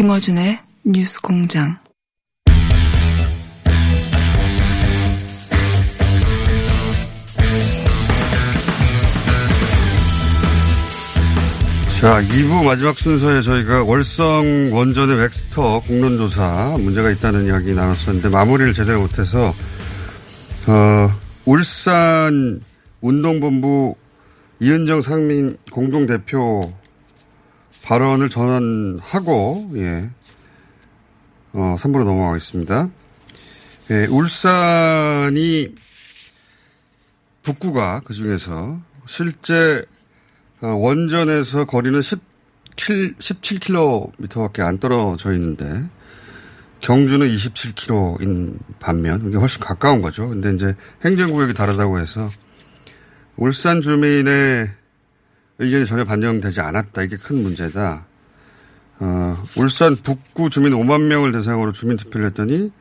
김어준의 뉴스 공장. 자, 2부 마지막 순서에 저희가 월성 원전의 웩스터 공론조사 문제가 있다는 이야기 나눴었는데 마무리를 제대로 못해서, 어, 울산 운동본부 이은정 상민 공동대표 발언을 전환하고, 예, 어, 3부로 넘어가겠습니다. 예, 울산이 북구가 그 중에서 실제 어, 원전에서 거리는 10킬, 17km밖에 안 떨어져 있는데 경주는 27km인 반면 이게 훨씬 가까운 거죠. 근데 이제 행정구역이 다르다고 해서 울산 주민의 의견이 전혀 반영되지 않았다. 이게 큰 문제다. 어, 울산 북구 주민 5만 명을 대상으로 주민 투표를 했더니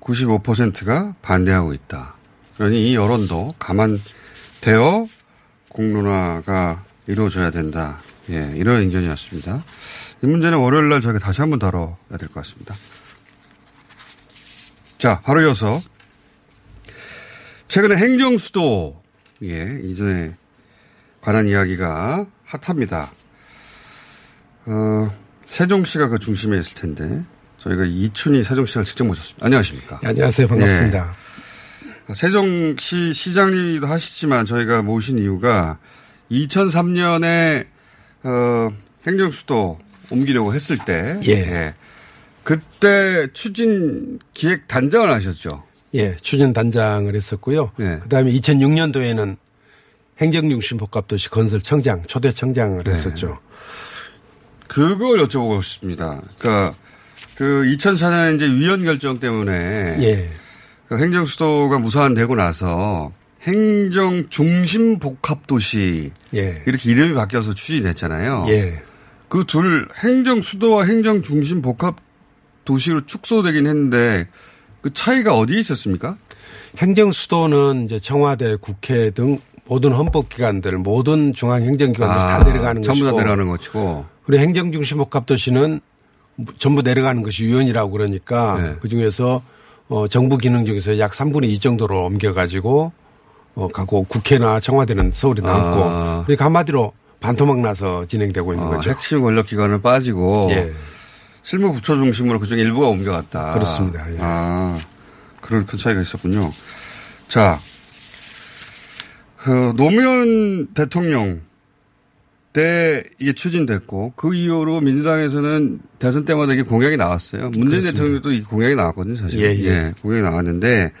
95%가 반대하고 있다. 그러니 이 여론도 감안되어 공론화가 이루어져야 된다. 예, 이런 의견이었습니다. 이 문제는 월요일 날 저희가 다시 한번 다뤄야 될 것 같습니다. 자, 바로 이어서 최근에 행정수도, 예, 이전에 관한 이야기가 핫합니다. 어, 세종시가 그 중심에 있을 텐데 저희가 이춘희 세종시장을 직접 모셨습니다. 안녕하십니까? 네, 안녕하세요. 반갑습니다. 예. 세종시 시장님도 하시지만 저희가 모신 이유가 2003년에 어, 행정수도 옮기려고 했을 때 예. 예. 그때 추진 기획 단장을 하셨죠. 예, 추진 단장을 했었고요. 예. 그다음에 2006년도에는 행정중심 복합도시 건설청장, 초대 청장을 네. 했었죠. 그걸 여쭤보고 싶습니다. 그러니까 그 2004년에 이제 위원 결정 때문에 예. 그 행정 수도가 무산되고 나서 행정 중심 복합 도시 예. 이렇게 이름이 바뀌어서 추진됐잖아요. 예. 그 둘 행정 수도와 행정 중심 복합 도시로 축소되긴 했는데 그 차이가 어디에 있었습니까? 행정 수도는 이제 청와대, 국회 등 모든 헌법기관들, 모든 중앙행정기관들이 아, 다 내려가는 전부 것이고 다 내려가는 것이고. 그리고 행정중심 복합도시는 전부 내려가는 것이 위원이라고 그러니까 네. 그 중에서 어, 정부 기능 중에서 약 3분의 2 정도로 옮겨가지고 어, 가고 국회나 청와대는 서울에 남고 아. 그러니까 한마디로 반토막 나서 진행되고 있는 어, 거죠. 핵심 권력 기관은 빠지고 예. 실무 부처 중심으로 그중 일부가 옮겨갔다. 그렇습니다. 예. 아, 그런 큰 차이가 있었군요. 자, 그 노무현 대통령 때 이게 추진됐고 그 이후로 민주당에서는 대선 때마다 이게 공약이 나왔어요. 문재인 그렇습니다. 대통령도 이 공약이 나왔거든요, 사실. 예, 예. 공약이 나왔는데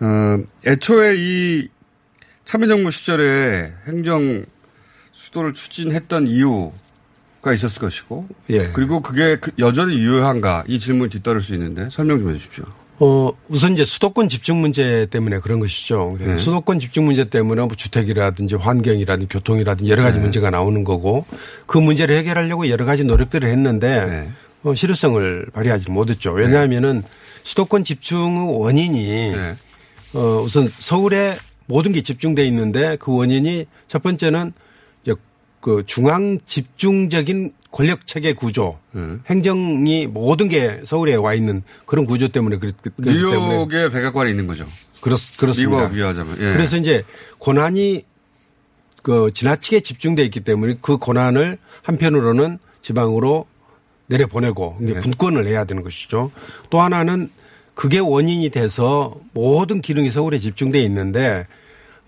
어, 애초에 이 참여정부 시절에 행정 수도를 추진했던 이유가 있었을 것이고 예. 그리고 그게 그- 여전히 유효한가 이 질문을 뒤따를 수 있는데 설명 좀 해주십시오. 어, 우선 이제 수도권 집중 문제 때문에 그런 것이죠. 네. 수도권 집중 문제 때문에 뭐 주택이라든지 환경이라든지 교통이라든지 여러 가지 네. 문제가 나오는 거고 그 문제를 해결하려고 여러 가지 노력들을 했는데 네. 어, 실효성을 발휘하지 못했죠. 왜냐하면은 수도권 집중의 원인이 네. 어, 우선 서울에 모든 게 집중돼 있는데 그 원인이 첫 번째는 그 중앙 집중적인 권력 체계 구조, 네. 행정이 모든 게 서울에 와 있는 그런 구조 때문에 그렇기 때문에 뉴욕에 백악관이 있는 거죠. 그렇, 그렇습니다. 비교하자면. 예. 그래서 이제 권한이 그 지나치게 집중돼 있기 때문에 그 권한을 한편으로는 지방으로 내려보내고 네. 분권을 해야 되는 것이죠. 또 하나는 그게 원인이 돼서 모든 기능이 서울에 집중돼 있는데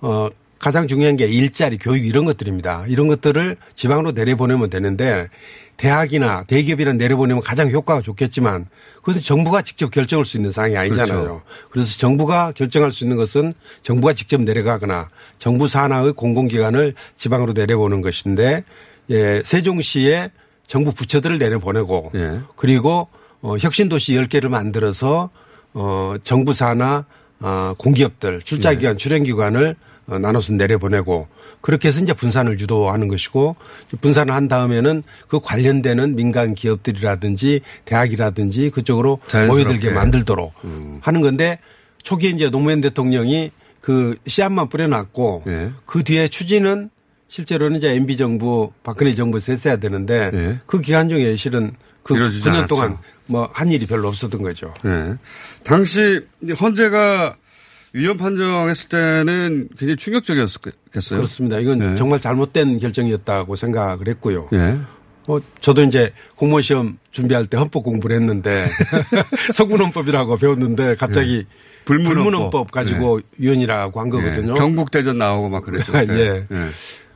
어 가장 중요한 게 일자리, 교육 이런 것들입니다. 이런 것들을 지방으로 내려보내면 되는데 대학이나 대기업이나 내려보내면 가장 효과가 좋겠지만 그것은 정부가 직접 결정할 수 있는 사항이 아니잖아요. 그렇죠. 그래서 정부가 결정할 수 있는 것은 정부가 직접 내려가거나 정부 산하의 공공기관을 지방으로 내려보는 것인데 예, 세종시에 정부 부처들을 내려보내고 예. 그리고 어, 혁신도시 10개를 만들어서 어, 정부 산하 어, 공기업들 출자기관, 출연기관을 어, 나눠서 내려보내고 그렇게 해서 이제 분산을 유도하는 것이고 분산을 한 다음에는 그 관련되는 민간 기업들이라든지 대학이라든지 그쪽으로 자연스럽게. 모여들게 만들도록 하는 건데 초기에 이제 노무현 대통령이 그 씨앗만 뿌려놨고 예. 그 뒤에 추진은 실제로는 이제 MB 정부 박근혜 정부에서 했어야 되는데 예. 그 기간 중에 실은 그 이루어지지 9년 않았죠. 동안 뭐 한 일이 별로 없었던 거죠. 네. 당시 헌재가 위헌 판정했을 때는 굉장히 충격적이었겠어요. 그렇습니다. 이건 네. 정말 잘못된 결정이었다고 생각을 했고요. 예. 어, 저도 이제 공무원 시험 준비할 때 헌법 공부를 했는데 성문헌법이라고 배웠는데 갑자기 불문헌법. 불문헌법 가지고 위헌이라고 한 거거든요. 예. 경국대전 나오고 막 그랬죠. 그때. 예. 예.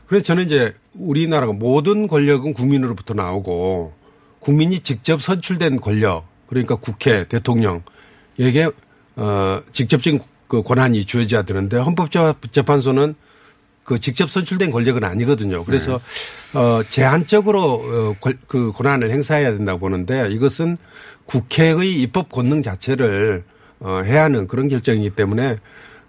그래서 저는 이제 우리나라가 모든 권력은 국민으로부터 나오고 국민이 직접 선출된 권력 그러니까 국회 대통령 에게 어 직접적인 그 권한이 주어져야 되는데 헌법재판소는 그 직접 선출된 권력은 아니거든요. 그래서 어 제한적으로 어, 권- 그 권한을 행사해야 된다고 보는데 이것은 국회의 입법 권능 자체를 어 해야 하는 그런 결정이기 때문에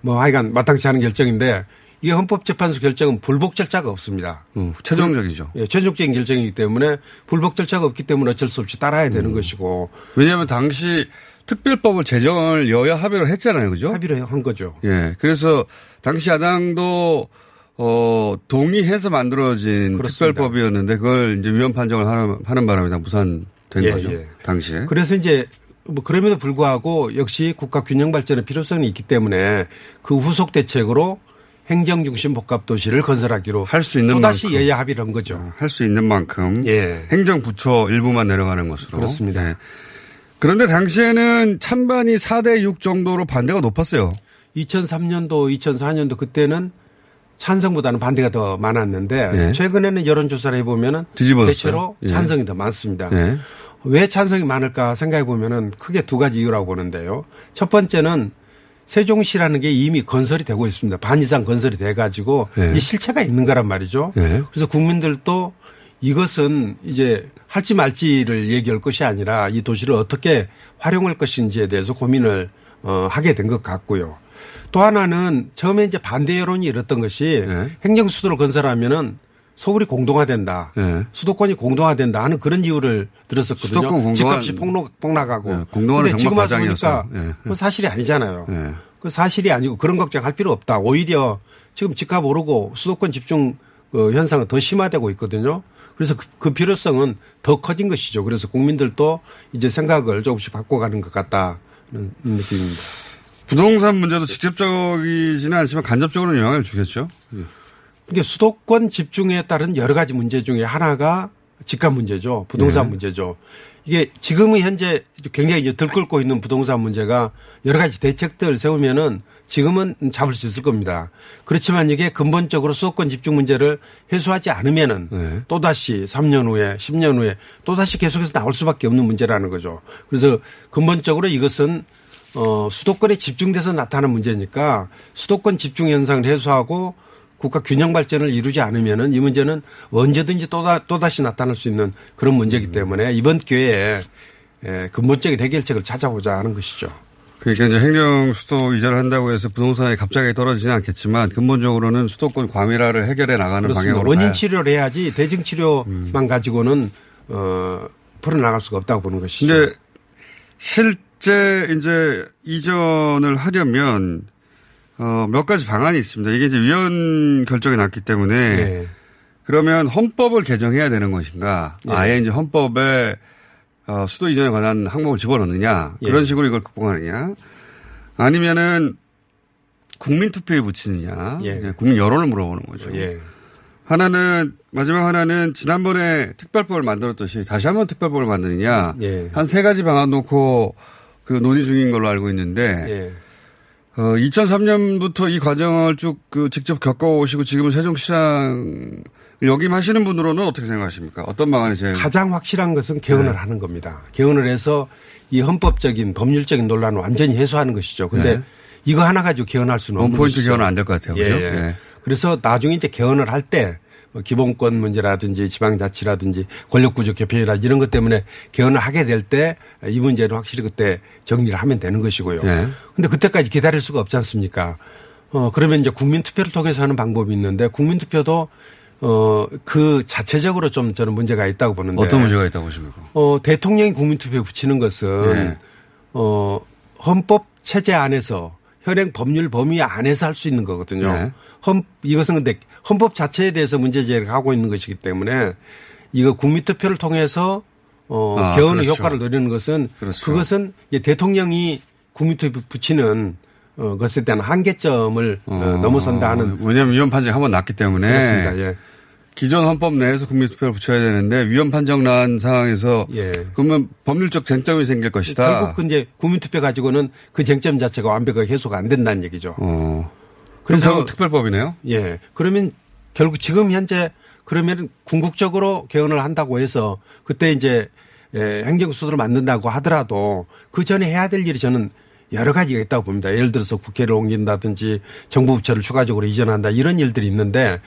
뭐 하여간 마땅치 않은 결정인데 이게 헌법재판소 결정은 불복 절차가 없습니다. 음, 최종적이죠. 예, 최종적인 결정이기 때문에 불복 절차가 없기 때문에 어쩔 수 없이 따라야 음. 되는 것이고 왜냐하면 당시 특별법을 제정을 여야 합의로 했잖아요. 그죠? 합의를 한 거죠. 예. 그래서 당시 야당도 어, 동의해서 만들어진 그렇습니다. 특별법이었는데 그걸 이제 위헌 판정을 하는, 하는 바람에 다 무산된 예, 거죠. 예. 당시에. 그래서 이제 뭐 그럼에도 불구하고 역시 국가 균형 발전의 필요성이 있기 때문에 그 후속 대책으로 행정 중심 복합 도시를 건설하기로 할 수 있는 또다시. 여야 합의를 한 거죠. 할 수 있는 만큼 예. 행정 부처 일부만 내려가는 것으로. 그렇습니다. 예. 그런데 당시에는 찬반이 4대 6 정도로 반대가 높았어요. 2003년도, 2004년도 그때는 찬성보다는 반대가 더 많았는데 예. 최근에는 여론조사를 해보면은 뒤집어졌어요. 대체로 예. 찬성이 더 많습니다. 예. 왜 찬성이 많을까 생각해 보면은 크게 두 가지 이유라고 보는데요. 첫 번째는 세종시라는 게 이미 건설이 되고 있습니다. 반 이상 건설이 돼 가지고 네. 이제 실체가 있는 거란 말이죠. 네. 그래서 국민들도 이것은 이제 할지 말지를 얘기할 것이 아니라 이 도시를 어떻게 활용할 것인지에 대해서 고민을 어, 하게 된 것 같고요. 또 하나는 처음에 이제 반대 여론이 일었던 것이 네. 행정수도를 건설하면은 서울이 공동화된다. 네. 수도권이 공동화된다 하는 그런 이유를 들었었거든요. 수도권 공동화- 집값이 폭락, 폭락하고. 네, 공동화는 근데 정말 지금 와서 보니까. 네. 그건 사실이 아니잖아요. 네. 그 사실이 아니고 그런 걱정할 필요 없다. 오히려 지금 집값 오르고 수도권 집중 그 현상은 더 심화되고 있거든요. 그래서 그, 그 필요성은 더 커진 것이죠. 그래서 국민들도 이제 생각을 조금씩 바꿔가는 것 같다는 느낌입니다. 부동산 문제도 직접적이지는 않지만 간접적으로는 영향을 주겠죠. 이게 수도권 집중에 따른 여러 가지 문제 중에 하나가 집값 문제죠. 부동산 네. 문제죠. 이게 지금은 현재 굉장히 이제 들끓고 있는 부동산 문제가 여러 가지 대책들 세우면은 지금은 잡을 수 있을 겁니다. 그렇지만 이게 근본적으로 수도권 집중 문제를 해소하지 않으면은 네. 또다시 3년 후에 10년 후에 또다시 계속해서 나올 수밖에 없는 문제라는 거죠. 그래서 근본적으로 이것은 어, 수도권에 집중돼서 나타나는 문제니까 수도권 집중 현상을 해소하고 국가 균형 발전을 이루지 않으면은 이 문제는 언제든지 또다, 또다시 나타날 수 있는 그런 문제이기 때문에 이번 기회에 에, 근본적인 해결책을 찾아보자 하는 것이죠. 그러니까 이제 행정 수도 이전을 한다고 해서 부동산이 갑자기 떨어지지는 않겠지만 근본적으로는 수도권 과밀화를 해결해 나가는 그렇습니다. 방향으로 원인 치료를 해야지 대증 치료만 가지고는 어 풀어 나갈 수가 없다고 보는 것이죠. 근데 실제 이제 이전을 하려면 어, 몇 가지 방안이 있습니다. 이게 이제 위원 결정이 났기 때문에 예. 그러면 헌법을 개정해야 되는 것인가? 예. 아예 이제 헌법에 어, 수도 이전에 관한 항목을 집어넣느냐? 예. 그런 식으로 이걸 극복하느냐? 아니면은 국민 투표에 붙이느냐? 예. 예, 국민 여론을 물어보는 거죠. 예. 하나는 마지막 하나는 지난번에 특별법을 만들었듯이 다시 한번 특별법을 만드느냐? 예. 한세 가지 방안 놓고 그 논의 중인 걸로 알고 있는데 예. 어, 2003년부터 이 과정을 쭉 그 직접 겪어오시고 지금은 세종시장 역임하시는 분으로는 어떻게 생각하십니까? 어떤 방안이 제일 가장 확실한 것은 개헌을 네. 하는 겁니다. 개헌을 해서 이 헌법적인 법률적인 논란을 완전히 해소하는 것이죠. 근데 네. 이거 하나 가지고 개헌할 수는 없는 원포인트 것이죠. 개헌은 안 될 것 같아요. 그죠? 예, 예. 예. 그래서 나중에 이제 개헌을 할때 뭐 기본권 문제라든지 지방자치라든지 권력구조 개편이라 이런 것 때문에 개헌을 하게 될 때 이 문제는 확실히 그때 정리를 하면 되는 것이고요. 예. 근데 그때까지 기다릴 수가 없지 않습니까? 어, 그러면 이제 국민투표를 통해서 하는 방법이 있는데 국민투표도 어, 그 자체적으로 좀 저는 문제가 있다고 보는데. 어떤 문제가 있다고 보십니까? 어, 대통령이 국민투표에 붙이는 것은 네. 어, 헌법 체제 안에서 현행 법률 범위 안에서 할 수 있는 거거든요. 네. 헌, 이것은 근데 헌법 자체에 대해서 문제 제기를 하고 있는 것이기 때문에 이거 국민투표를 통해서 어, 아, 개헌의 그렇죠. 효과를 노리는 것은 그렇죠. 그것은 대통령이 국민투표 붙이는 어, 것에 대한 한계점을 어, 넘어선다 하는 왜냐하면 위헌 판정이 한번 났기 때문에 그렇습니다. 예. 기존 헌법 내에서 국민투표를 붙여야 되는데 위헌 판정 난 상황에서 예. 그러면 법률적 쟁점이 생길 것이다. 결국 그 이제 국민투표 가지고는 그 쟁점 자체가 완벽하게 해소가 안 된다는 얘기죠. 어. 그래서- 그래서 특별법이네요. 예. 그러면 결국 지금 현재 그러면 궁극적으로 개헌을 한다고 해서 그때 이제 예, 행정수도를 만든다고 하더라도 그 전에 해야 될 일이 저는 여러 가지가 있다고 봅니다. 예를 들어서 국회를 옮긴다든지 정부 부처를 추가적으로 이전한다 이런 일들이 있는데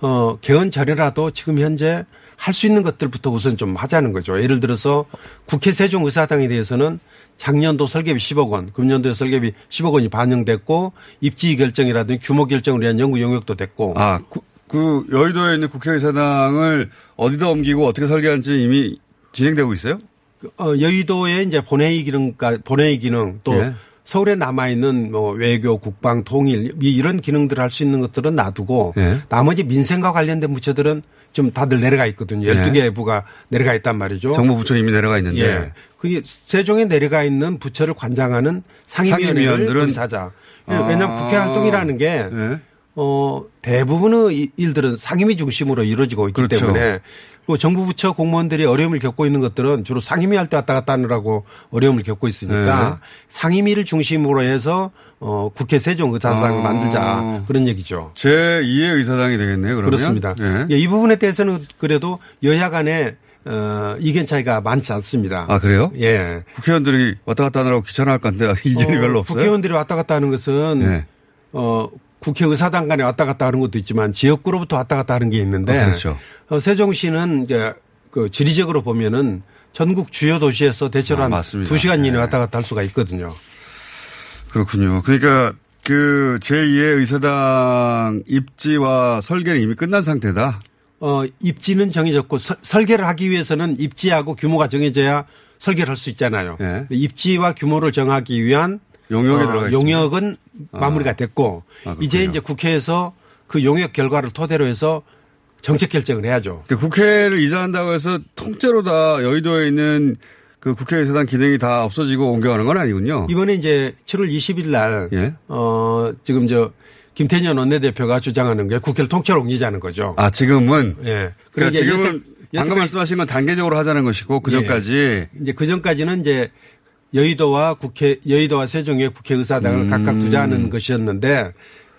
어, 개헌 전이라도 지금 현재 할 수 있는 것들부터 우선 좀 하자는 거죠. 예를 들어서 국회 세종의사당에 대해서는 작년도 설계비 10억 원, 금년도에 설계비 10억 원이 반영됐고 입지 결정이라든지 규모 결정을 위한 연구 용역도 됐고 아, 구- 그 여의도에 있는 국회의사당을 어디다 옮기고 어떻게 설계할지 이미 진행되고 있어요? 어, 여의도에 이제 본회의 기능, 본회의 기능 또 예. 서울에 남아있는 뭐 외교, 국방, 통일 이- 이런 기능들을 할 수 있는 것들은 놔두고 예. 나머지 민생과 관련된 부처들은 좀 다들 내려가 있거든요. 예. 12개 부가 내려가 있단 말이죠. 정부 부처 이미 내려가 있는데 예. 그게 세종에 내려가 있는 부처를 관장하는 상임위원회를 하자. 예, 아. 왜냐하면 국회 활동이라는 게 예. 어, 대부분의 이- 일들은 상임위 중심으로 이루어지고 있기 그렇죠. 때문에 그리고 정부 부처 공무원들이 어려움을 겪고 있는 것들은 주로 상임위 할 때 왔다 갔다 하느라고 어려움을 겪고 있으니까 네. 상임위를 중심으로 해서 어, 국회 세종 의사당을 아. 만들자 그런 얘기죠. 제 2의 의사당이 되겠네요. 그러면 그렇습니다. 예. 예, 이 부분에 대해서는 그래도 여야 간에 어, 이견 차이가 많지 않습니다. 아 그래요? 예. 국회의원들이 왔다 갔다 하느라고 귀찮아할 건데 이견이 어, 별로 없어요. 국회의원들이 왔다 갔다 하는 것은 예. 어, 국회 의사당 간에 왔다 갔다 하는 것도 있지만 지역구로부터 왔다 갔다 하는 게 있는데 아, 그렇죠. 어, 세종시는 이제 그 지리적으로 보면은 전국 주요 도시에서 대체로 아, 한 맞습니다. 2시간 이내 네. 왔다 갔다 할 수가 있거든요. 그렇군요. 그러니까 그 제2의 의사당 입지와 설계는 이미 끝난 상태다. 어, 입지는 정해졌고 서- 설계를 하기 위해서는 입지하고 규모가 정해져야 설계를 할 수 있잖아요. 네. 입지와 규모를 정하기 위한 용역에 어, 들어가 있습니다. 용역은 마무리가 됐고 아. 이제 이제 국회에서 그 용역 결과를 토대로 해서 정책 결정을 해야죠. 그러니까 국회를 이전한다고 해서 통째로 다 여의도에 있는 그 국회의사당 기능이 다 없어지고 옮겨가는 건 아니군요. 이번에 이제 7월 20일 날, 예. 어, 지금 저 김태년 원내대표가 주장하는 게 국회를 통째로 옮기자는 거죠. 아 지금은 예. 그러니까 지금은 여태- 방금 말씀하신 건 단계적으로 하자는 것이고 그 전까지 이제 그 전까지는 이제 여의도와 국회, 여의도와 세종의 국회의사당을 음. 각각 두자는 것이었는데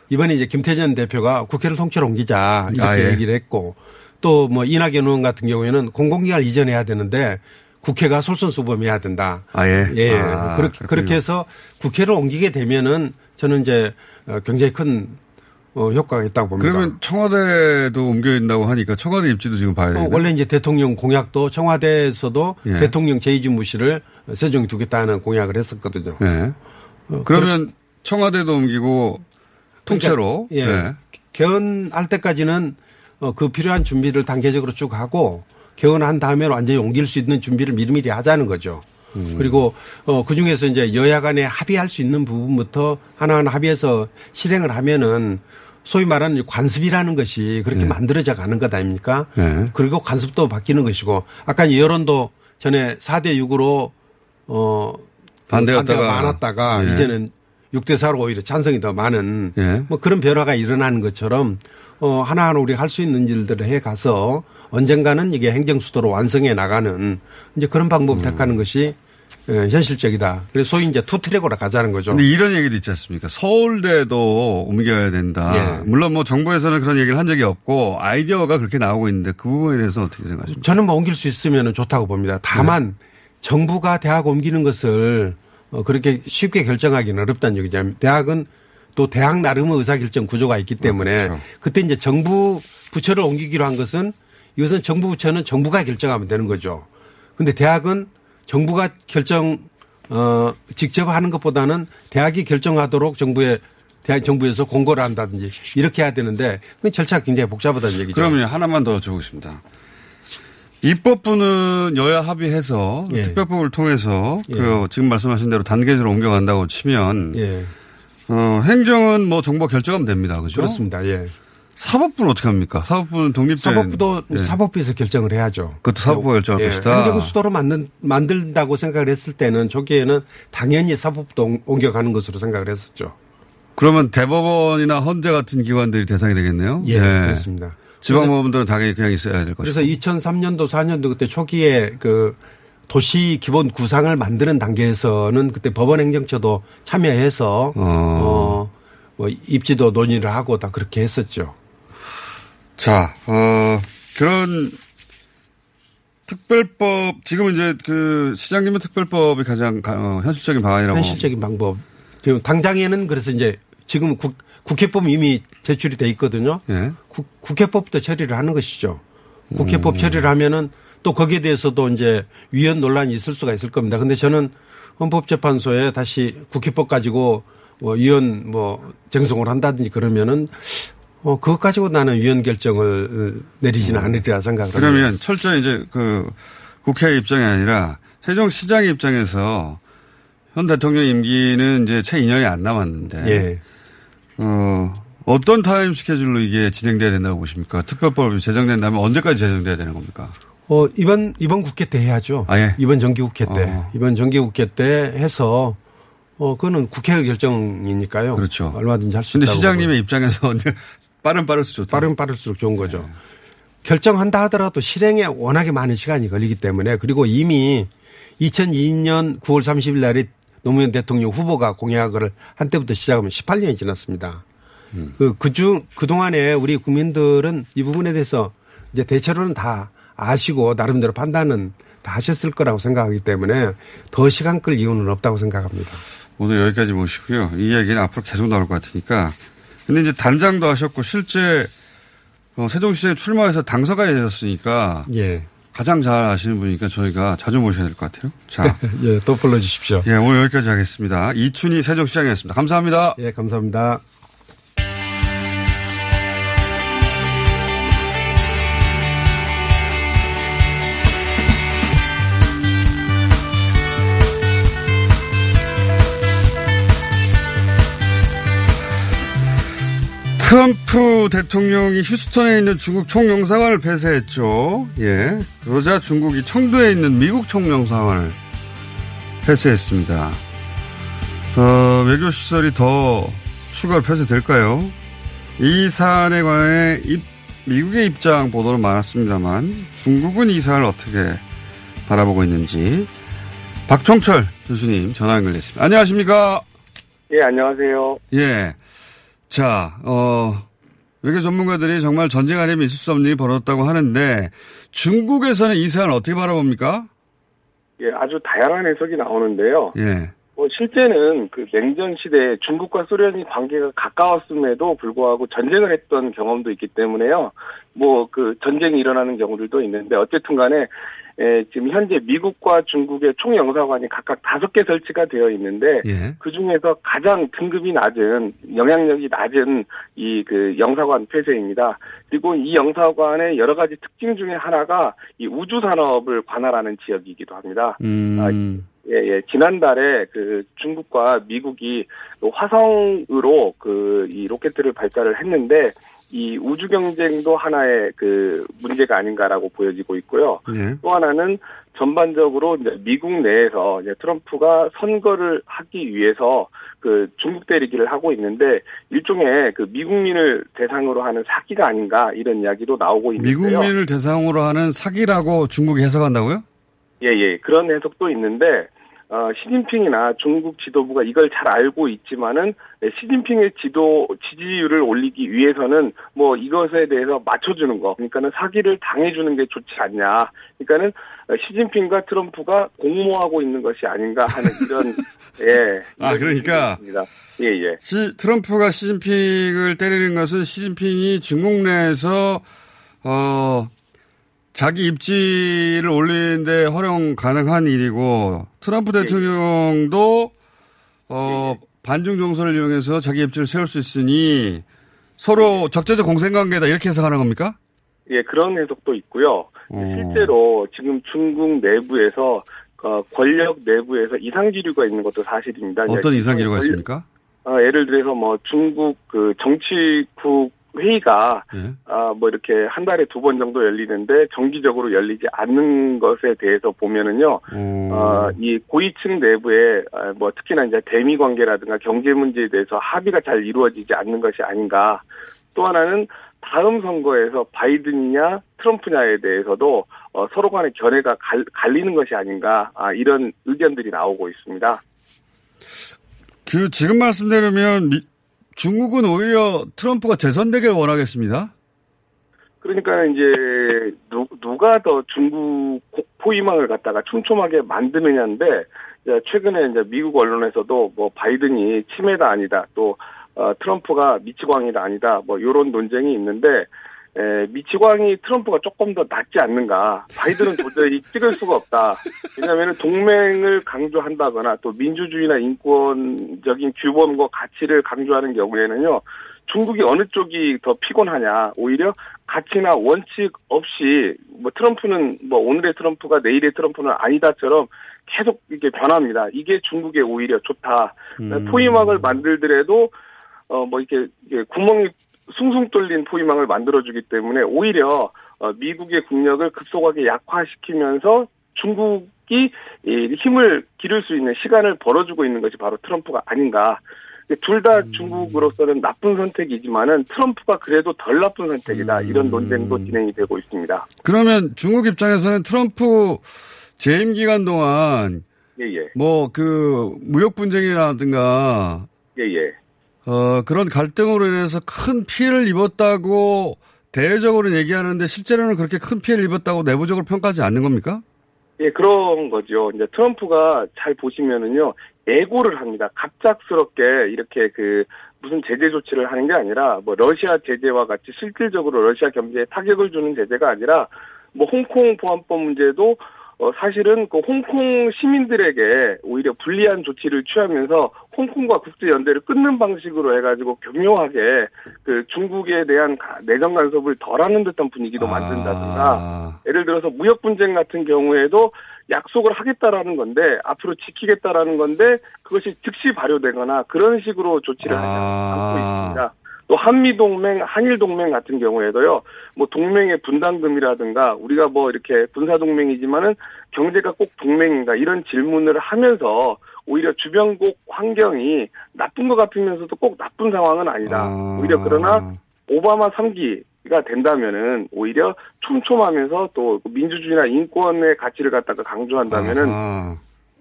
이번에 이제 김태전 대표가 국회를 통째로 옮기자 이렇게 아, 예. 얘기를 했고 또 뭐 이낙연 의원 같은 경우에는 공공기관을 이전해야 되는데 국회가 솔선수범해야 된다. 아, 예. 예. 아, 그렇게, 그렇군요. 그렇게 해서 국회를 옮기게 되면은 저는 이제 어, 굉장히 큰 어, 효과가 있다고 봅니다. 그러면 청와대도 옮겨 있다고 하니까 청와대 입지도 지금 봐야 어, 되나? 원래 이제 대통령 공약도 청와대에서도 예. 대통령 제2집무실을 세종에 두겠다는 공약을 했었거든요. 예. 어, 그러면 청와대도 옮기고 통째로. 예. 네. 개헌할 때까지는 어, 그 필요한 준비를 단계적으로 쭉 하고 개헌한 다음에 완전히 옮길 수 있는 준비를 미리미리 하자는 거죠. 그리고 어, 그 중에서 이제 여야 간에 합의할 수 있는 부분부터 하나하나 합의해서 실행을 하면은 소위 말하는 관습이라는 것이 그렇게 만들어져 가는 것 아닙니까? 네. 그리고 관습도 바뀌는 것이고 아까 여론도 전에 4대 6으로 어 반대였다가. 많았다가 예. 이제는 6대 4로 오히려 찬성이 더 많은 예. 뭐 그런 변화가 일어나는 것처럼 어 하나하나 우리가 할수 있는 일들을 해 가서 언젠가는 이게 행정 수도로 완성해 나가는 이제 그런 방법 을 음. 택하는 것이 예, 현실적이다. 그래서 소위 이제 two track으로 가자는 거죠. 근데 이런 얘기도 있지 않습니까? 서울대도 옮겨야 된다. 예. 물론 뭐 정부에서는 그런 얘기를 한 적이 없고 아이디어가 그렇게 나오고 있는데 그 부분에 대해서 어떻게 생각하십니까? 저는 뭐 옮길 수 있으면 좋다고 봅니다. 다만 네. 정부가 대학 옮기는 것을 어, 그렇게 쉽게 결정하기는 어렵다는 얘기죠. 대학은 또 대학 나름의 의사결정 구조가 있기 때문에 그렇죠. 그때 이제 정부 부처를 옮기기로 한 것은 이것은 정부 부처는 정부가 결정하면 되는 거죠. 근데 대학은 정부가 결정 어 직접 하는 것보다는 대학이 결정하도록 정부에 대학 정부에서 공고를 한다든지 이렇게 해야 되는데 그 절차가 굉장히 복잡하다는 얘기죠. 그러면 하나만 더 여쭤보겠습니다. 입법부는 여야 합의해서 예. 특별법을 통해서 예. 그 지금 말씀하신 대로 단계적으로 옮겨간다고 치면 예. 어, 행정은 뭐 정부가 결정하면 됩니다. 그죠? 그렇습니다. 예. 사법부는 어떻게 합니까? 사법부는 독립된 사법부도 예. 사법부에서 결정을 해야죠. 그것도 사법부가 결정할 예. 것이다. 행정 수도로 만든, 만든다고 생각을 했을 때는 초기에는 당연히 사법부도 옮- 옮겨가는 것으로 생각을 했었죠. 그러면 대법원이나 헌재 같은 기관들이 대상이 되겠네요. 예, 그렇습니다. 지방법원들은 당연히 그냥 있어야 될 것이고. 그래서 2003년도 4년도 그때 초기에 그 도시 기본 구상을 만드는 단계에서는 그때 법원 행정처도 참여해서 어, 뭐 입지도 논의를 하고 다 그렇게 했었죠. 자, 어, 그런 특별법, 지금은 이제 그 시장님은 특별법이 가장 가- 어, 현실적인 방안이라고. 현실적인 방법. 지금 당장에는 그래서 이제 지금 국, 국회법 이미 제출이 돼 있거든요. 예. 국, 국회법부터 처리를 하는 것이죠. 국회법 음. 처리를 하면은 또 거기에 대해서도 이제 위헌 논란이 있을 수가 있을 겁니다. 근데 저는 헌법재판소에 다시 국회법 가지고 뭐 위헌 뭐 쟁송을 한다든지 그러면은 어, 그것 가지고 나는 위헌 결정을 내리지는 않으리라 생각을 합니다. 음. 그러면 철저히 이제 그 국회 입장이 아니라 세종시장의 입장에서 현 대통령 임기는 이제 채 2년이 안 남았는데. 예. 어, 어떤 타임 스케줄로 이게 진행돼야 된다고 보십니까? 특별법이 제정된다면 언제까지 제정돼야 되는 겁니까? 어, 이번, 이번 국회 때 해야죠. 아, 예. 이번 정기국회 때. 어. 이번 정기국회 때 해서, 어, 그거는 국회의 결정이니까요. 그렇죠. 얼마든지 할수 근데 있다고. 시장님의 입장에서 언제 빠른 빠를수록 좋다. 빠르면 빠를수록 좋은 거죠. 결정한다 하더라도 실행에 워낙에 많은 시간이 걸리기 때문에 그리고 이미 2002년 9월 30일 날에 노무현 대통령 후보가 공약을 한 때부터 시작하면 18년이 지났습니다. 그, 그 중, 그동안에 우리 국민들은 이 부분에 대해서 이제 대체로는 다 아시고 나름대로 판단은 다 하셨을 거라고 생각하기 때문에 더 시간 끌 이유는 없다고 생각합니다. 오늘 여기까지 모시고요. 이 얘기는 앞으로 계속 나올 것 같으니까. 근데 이제 단장도 하셨고 실제 어, 세종시장에 출마해서 당선까지 되셨으니까 예. 가장 잘 아시는 분이니까 저희가 자주 모셔야 될 것 같아요. 자, 예, 또 불러주십시오. 예, 오늘 여기까지 하겠습니다. 이춘희 세종시장이었습니다. 감사합니다. 예, 감사합니다. 트럼프 대통령이 휴스턴에 있는 중국 총영사관을 폐쇄했죠. 예. 그러자 중국이 청도에 있는 미국 총영사관을 폐쇄했습니다. 어, 외교시설이 더 추가로 폐쇄될까요? 이 사안에 관해 입- 미국의 입장 보도는 많았습니다만 중국은 이 사안을 어떻게 바라보고 있는지 박종철 교수님 전화 연결됐습니다. 안녕하십니까? 예, 안녕하세요. 예. 자, 어, 외교 전문가들이 정말 전쟁 아니면 있을 수 없는 일이 벌어졌다고 하는데 중국에서는 이 사안을 어떻게 바라봅니까? 예, 아주 다양한 해석이 나오는데요. 예. 뭐 실제는 그 냉전 시대에 중국과 소련이 관계가 가까웠음에도 불구하고 전쟁을 했던 경험도 있기 때문에요. 뭐 그 전쟁이 일어나는 경우들도 있는데 어쨌든 간에 에, 지금 현재 미국과 중국의 총영사관이 각각 다섯 개 설치가 되어 있는데 예. 그 중에서 가장 등급이 낮은 영향력이 낮은 이 그 영사관 폐쇄입니다. 그리고 이 영사관의 여러 가지 특징 중에 하나가 이 우주 산업을 관할하는 지역이기도 합니다. 음. 예, 예. 지난달에 그 중국과 미국이 그 화성으로 그 이 로켓들을 발사를 했는데 이 우주 경쟁도 하나의 그 문제가 아닌가라고 보여지고 있고요. 예. 또 하나는 전반적으로 이제 미국 내에서 이제 트럼프가 선거를 하기 위해서 그 중국 대리기를 하고 있는데 일종의 그 미국민을 대상으로 하는 사기가 아닌가 이런 이야기도 나오고 있는데요. 미국민을 대상으로 하는 사기라고 중국이 해석한다고요? 예, 예. 그런 해석도 있는데, 어, 시진핑이나 중국 지도부가 이걸 잘 알고 있지만은, 예, 시진핑의 지도, 지지율을 올리기 위해서는 뭐 이것에 대해서 맞춰주는 거. 그러니까는 사기를 당해주는 게 좋지 않냐. 그러니까는 어, 시진핑과 트럼프가 공모하고 있는 것이 아닌가 하는 이런, 예. 아, 그러니까. 있습니다. 예, 예. 시, 트럼프가 시진핑을 때리는 것은 시진핑이 중국 내에서 어 자기 입지를 올리는데 활용 가능한 일이고 트럼프 대통령도 어 반중 정서를 이용해서 자기 입지를 세울 수 있으니 서로 적재적 공생관계다 이렇게 해석하는 겁니까? 예, 그런 해석도 있고요. 어. 실제로 지금 중국 내부에서 어, 권력 내부에서 이상기류가 있는 것도 사실입니다. 어떤 이상기류가 권력- 있습니까? 어, 예를 들어서 뭐 중국 그 정치국 회의가 예. 아, 뭐 이렇게 한 달에 두 번 정도 열리는데 정기적으로 열리지 않는 것에 대해서 보면은요, 어, 이 고위층 내부에 아, 뭐 특히나 이제 대미 관계라든가 경제 문제에 대해서 합의가 잘 이루어지지 않는 것이 아닌가. 또 하나는 다음 선거에서 바이든이냐 트럼프냐에 대해서도 어, 서로 간의 견해가 갈, 갈리는 것이 아닌가 아, 이런 의견들이 나오고 있습니다. 그 지금 말씀대로면 미- 중국은 오히려 트럼프가 재선되길 원하겠습니다. 그러니까 이제 누, 누가 더 중국 고- 포위망을 갖다가 촘촘하게 만드느냐인데 최근에 이제 미국 언론에서도 뭐 바이든이 치매다 아니다 또 어, 트럼프가 미치광이다 아니다 뭐 이런 논쟁이 있는데 에, 미치광이 트럼프가 조금 더 낫지 않는가 바이든은 도저히 찍을 수가 없다 왜냐하면 동맹을 강조한다거나 또 민주주의나 인권적인 규범과 가치를 강조하는 경우에는요 중국이 어느 쪽이 더 피곤하냐 오히려 가치나 원칙 없이 뭐 트럼프는 뭐 오늘의 트럼프가 내일의 트럼프는 아니다처럼 계속 이게 변합니다. 이게 중국에 오히려 좋다. 음. 포위망을 만들더라도 어 뭐 이렇게, 이게 구멍이 숭숭 뚫린 포위망을 만들어주기 때문에 오히려 어, 미국의 국력을 급속하게 약화시키면서 중국이 이 힘을 기를 수 있는 시간을 벌어주고 있는 것이 바로 트럼프가 아닌가. 둘 다 중국으로서는 나쁜 선택이지만은 트럼프가 그래도 덜 나쁜 선택이다. 이런 논쟁도 진행이 되고 있습니다. 그러면 중국 입장에서는 트럼프 재임 기간 동안 예, 예. 뭐 그 무역 분쟁이라든가 예, 예. 어 그런 갈등으로 인해서 큰 피해를 입었다고 대외적으로는 얘기하는데 실제로는 그렇게 큰 피해를 입었다고 내부적으로 평가하지 않는 겁니까? 예, 그런 거죠. 이제 트럼프가 잘 보시면은요, 예고를 합니다. 갑작스럽게 이렇게 그 무슨 제재 조치를 하는 게 아니라 뭐 러시아 제재와 같이 실질적으로 러시아 경제에 타격을 주는 제재가 아니라 뭐 홍콩 보안법 문제도 어 사실은 그 홍콩 시민들에게 오히려 불리한 조치를 취하면서 홍콩과 국제 연대를 끊는 방식으로 해가지고 교묘하게 그 중국에 대한 가- 내정 간섭을 덜하는 듯한 분위기도 만든다든가. 아, 예를 들어서 무역 분쟁 같은 경우에도 약속을 하겠다라는 건데 앞으로 지키겠다라는 건데 그것이 즉시 발효되거나 그런 식으로 조치를 하지 않고 있습니다. 또 한미 동맹, 한일 동맹 같은 경우에도요. 뭐 동맹의 분담금이라든가 우리가 뭐 이렇게 군사 동맹이지만은 경제가 꼭 동맹인가 이런 질문을 하면서 오히려 주변국 환경이 나쁜 것 같으면서도 꼭 나쁜 상황은 아니다. 오히려 그러나 오바마 3기 가 된다면은 오히려 촘촘하면서 또 민주주의나 인권의 가치를 갖다가 강조한다면은 아.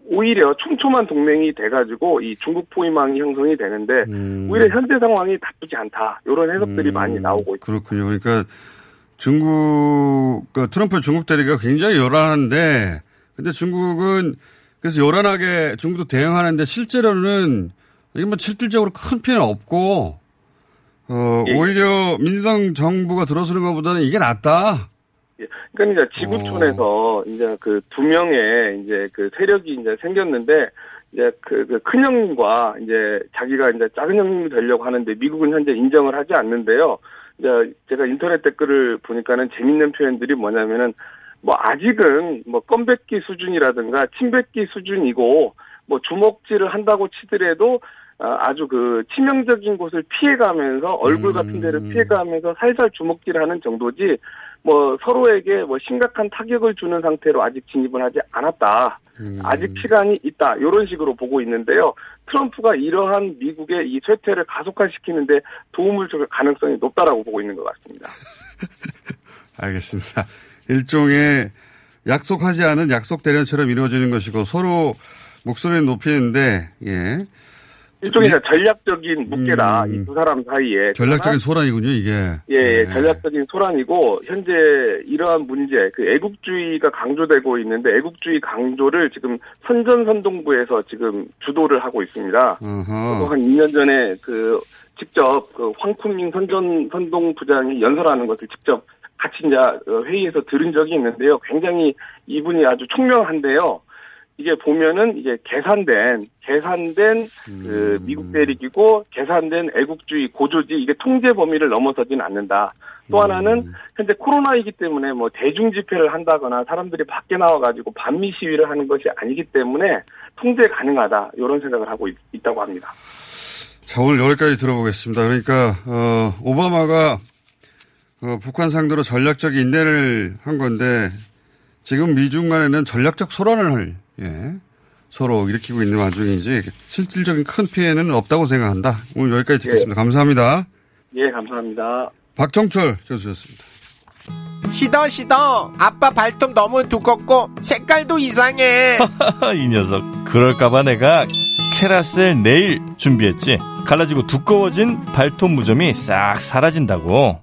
오히려 촘촘한 동맹이 돼가지고 이 중국 포위망이 형성이 되는데 음. 오히려 현재 상황이 나쁘지 않다 이런 해석들이 많이 나오고 있습니다. 그렇군요. 그러니까 중국 그 트럼프 중국 대리가 굉장히 요란한데 근데 중국은 그래서 요란하게 중국도 대응하는데 실제로는 이게 뭐 실질적으로 큰 피해는 없고 어, 예. 오히려 민주당 정부가 들어서는 것보다는 이게 낫다. 예. 그러니까 이제 지구촌에서 이제 그 두 명의 이제 그 세력이 이제 생겼는데 이제 그, 그 큰 형님과 이제 자기가 이제 작은 형님이 되려고 하는데 미국은 현재 인정을 하지 않는데요. 이제 제가 인터넷 댓글을 보니까는 재밌는 표현들이 뭐냐면은 뭐 아직은 뭐 껌뱉기 수준이라든가 침뱉기 수준이고 뭐 주먹질을 한다고 치더라도 아, 아주 그 치명적인 곳을 피해가면서 얼굴 같은 데를 피해가면서 살살 주먹질하는 정도지 뭐 서로에게 뭐 심각한 타격을 주는 상태로 아직 진입을 하지 않았다. 아직 시간이 있다. 이런 식으로 보고 있는데요. 트럼프가 이러한 미국의 이 쇠퇴를 가속화시키는데 도움을 줄 가능성이 높다라고 보고 있는 것 같습니다. 알겠습니다. 일종의 약속하지 않은 약속 대련처럼 이루어지는 것이고 서로 목소리를 높이는데 예. 일종의 이제 전략적인 묵계다. 이두 사람 사이에. 음. 전략적인 소란이군요, 이게. 예, 예, 예. 전략적인 소란이고 현재 이러한 문제, 그 애국주의가 강조되고 있는데 애국주의 강조를 지금 선전선동부에서 지금 주도를 하고 있습니다. 어허. 저도 한 2년 전에 그 직접 그 황쿤밍 선전 선동 부장이 연설하는 것을 직접 같이 이제 어, 회의에서 들은 적이 있는데요. 굉장히 이분이 아주 총명한데요. 이게 보면은 이게 계산된 계산된 그 미국 대륙이고 계산된 애국주의 고조지 이게 통제 범위를 넘어서진 않는다. 또 하나는 현재 코로나이기 때문에 뭐 대중 집회를 한다거나 사람들이 밖에 나와 가지고 반미 시위를 하는 것이 아니기 때문에 통제 가능하다. 이런 생각을 하고 있, 있다고 합니다. 자, 오늘 여기까지 들어보겠습니다. 그러니까, 어, 오바마가, 어, 북한 상대로 전략적 인내를 한 건데, 지금 미중 간에는 전략적 소란을, 예, 서로 일으키고 있는 와중이지, 실질적인 큰 피해는 없다고 생각한다. 오늘 여기까지 듣겠습니다. 감사합니다. 예, 감사합니다. 박정철 교수였습니다. 시더 시더 아빠 발톱 너무 두껍고 색깔도 이상해 이 녀석. 그럴까봐 내가 캐라셀 네일 준비했지. 갈라지고 두꺼워진 발톱 무좀이 싹 사라진다고.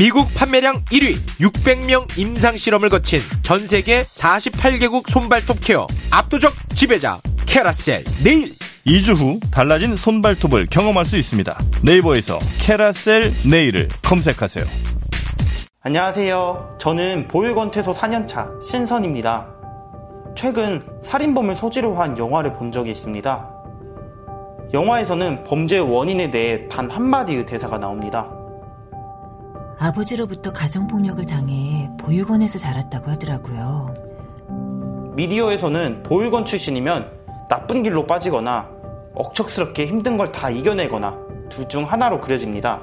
미국 판매량 1위 600명 임상 실험을 거친 전 세계 48개국 손발톱 케어 압도적 지배자 캐라셀 네일 2주 후 달라진 손발톱을 경험할 수 있습니다. 네이버에서 캐라셀 네일을 검색하세요. 안녕하세요. 저는 보육원 퇴소 4년차 신선입니다. 최근 살인범을 소재로 한 영화를 본 적이 있습니다. 영화에서는 범죄의 원인에 대해 단 한마디의 대사가 나옵니다. 아버지로부터 가정폭력을 당해 보육원에서 자랐다고 하더라고요. 미디어에서는 보육원 출신이면 나쁜 길로 빠지거나 억척스럽게 힘든 걸 다 이겨내거나 둘 중 하나로 그려집니다.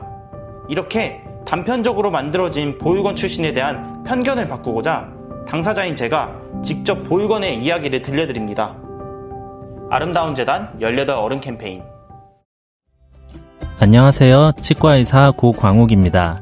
이렇게 단편적으로 만들어진 보육원 출신에 대한 편견을 바꾸고자 당사자인 제가 직접 보육원의 이야기를 들려드립니다. 아름다운 재단 18 어른 캠페인 안녕하세요. 치과의사 고광욱입니다.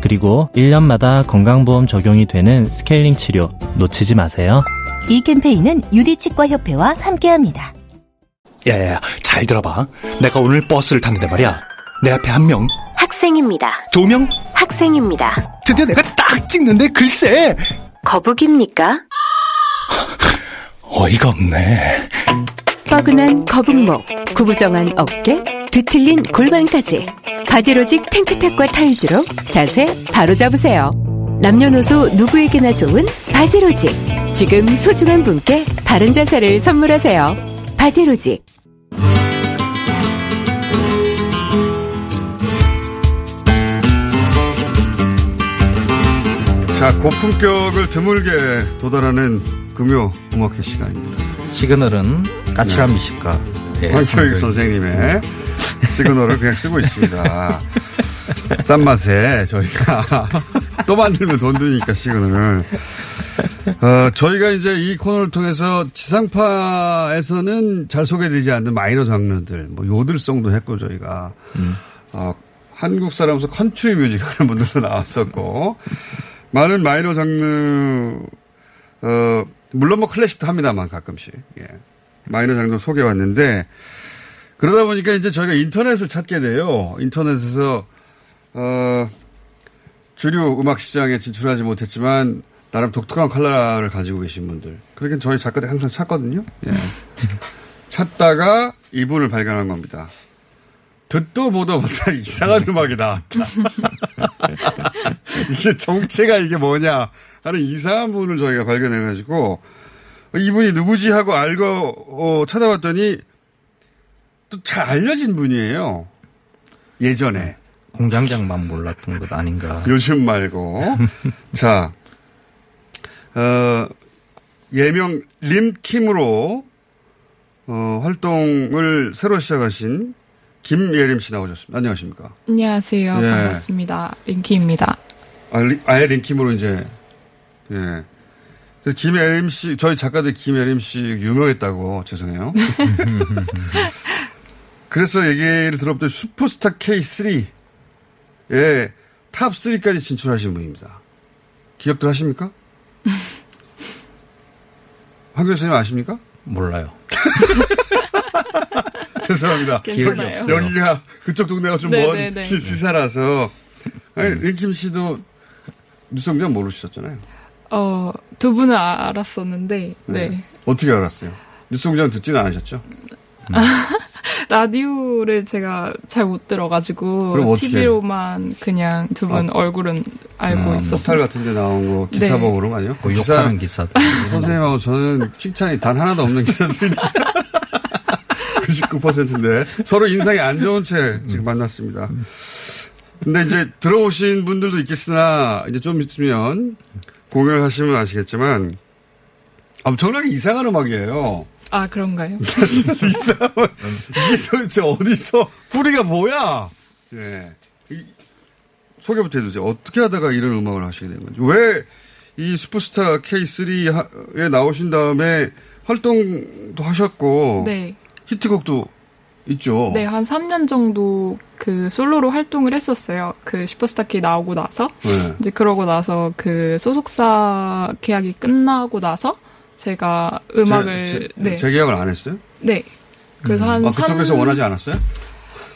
그리고 1년마다 건강보험 적용이 되는 스케일링 치료 놓치지 마세요. 이 캠페인은 유디치과협회와 함께합니다. 야야야, 잘 들어봐. 내가 오늘 버스를 탔는데 말이야. 내 앞에 한 명, 학생입니다. 두 명, 학생입니다. 드디어 내가 딱 찍는데 글쎄. 거북입니까? 어이가 없네. 뻐근한 거북목, 구부정한 어깨, 뒤틀린 골반까지 바디로직 탱크탑과 타이즈로 자세 바로 잡으세요. 남녀노소 누구에게나 좋은 바디로직. 지금 소중한 분께 바른 자세를 선물하세요. 바디로직. 자, 고품격을 드물게 도달하는 금요 음악회 시간입니다. 시그널은 까칠한 네. 미식가. 예, 황교익 황교익. 선생님의 시그널을 그냥 쓰고 있습니다. 싼 맛에 저희가 또 만들면 돈 드니까 시그널을. 어, 저희가 이제 이 코너를 통해서 지상파에서는 잘 소개되지 않는 마이너 장르들, 뭐 요들송도 했고 저희가 어, 한국 사람으로서 컨트리 뮤직 하는 분들도 나왔었고 많은 마이너 장르 어, 물론 뭐 클래식도 합니다만 가끔씩 예. 마이너 장르 소개해 왔는데 그러다 보니까 이제 저희가 인터넷을 찾게 돼요. 인터넷에서 어, 주류 음악 시장에 진출하지 못했지만 나름 독특한 컬러를 가지고 계신 분들. 그러니까 저희 작가들이 항상 찾거든요. 예. 찾다가 이분을 발견한 겁니다. 듣도 보도 못한 이상한 음악이 나왔다. 이게 정체가 이게 뭐냐 하는 이상한 분을 저희가 발견해가지고 이분이 누구지 하고 알고 어, 찾아봤더니 또 잘 알려진 분이에요. 예전에. 공장장만 몰랐던 것 아닌가. 요즘 말고. 자, 어, 예명 림킴으로 어, 활동을 새로 시작하신 김예림 씨 나오셨습니다. 안녕하십니까? 안녕하세요. 예. 반갑습니다. 림킴입니다. 아, 리- 아예 림킴으로 이제 예. 그래서 김예림 씨, 저희 작가들 김예림 씨 유명했다고 죄송해요. 그래서 얘기를 들어봤더니 슈퍼스타 K3에 top 3까지 진출하신 분입니다. 기억들 하십니까? 황 교수님 아십니까? 몰라요. 죄송합니다. 기억이 여기- 없어요. 여기가 그쪽 동네가 좀 네, 먼 네, 네. 시사라서. 아니, 림킴 씨도 뉴스공장 모르셨잖아요. 어, 두 분은 아- 알았었는데, 네. 어떻게 알았어요? 뉴스공장 듣지는 않으셨죠? 라디오를 제가 잘 못 들어가지고, TV로만 그냥 두분 아. 얼굴은 알고 포탈 있었어요. 같은 데 나온 거 기사 네. 보고 그런 거 아니에요? 뭐 욕하는 기사들. 선생님하고 저는 칭찬이 단 하나도 없는 기사들이 99%인데 서로 인상이 안 좋은 채 지금 만났습니다. 근데 이제 들어오신 분들도 있겠으나 이제 좀 있으면 공연을 하시면 아시겠지만 엄청나게 이상한 음악이에요. 아, 그런가요? 이상한 이게 도대체 어디서 뿌리가 뭐야? 예. 이- 소개부터 해주세요. 어떻게 하다가 이런 음악을 하시게 된 건지. 왜 이 슈퍼스타 K3에 나오신 다음에 활동도 하셨고 네. 히트곡도 있죠. 네, 한 3년 정도 그 솔로로 활동을 했었어요. 그 슈퍼스타 K 나오고 나서. 네. 이제 그러고 나서 그 소속사 계약이 끝나고 나서 제가 음악을 재, 재, 네. 재계약을 안 했어요? 네. 그래서 한 아, 그쪽에서 삼- 원하지 않았어요?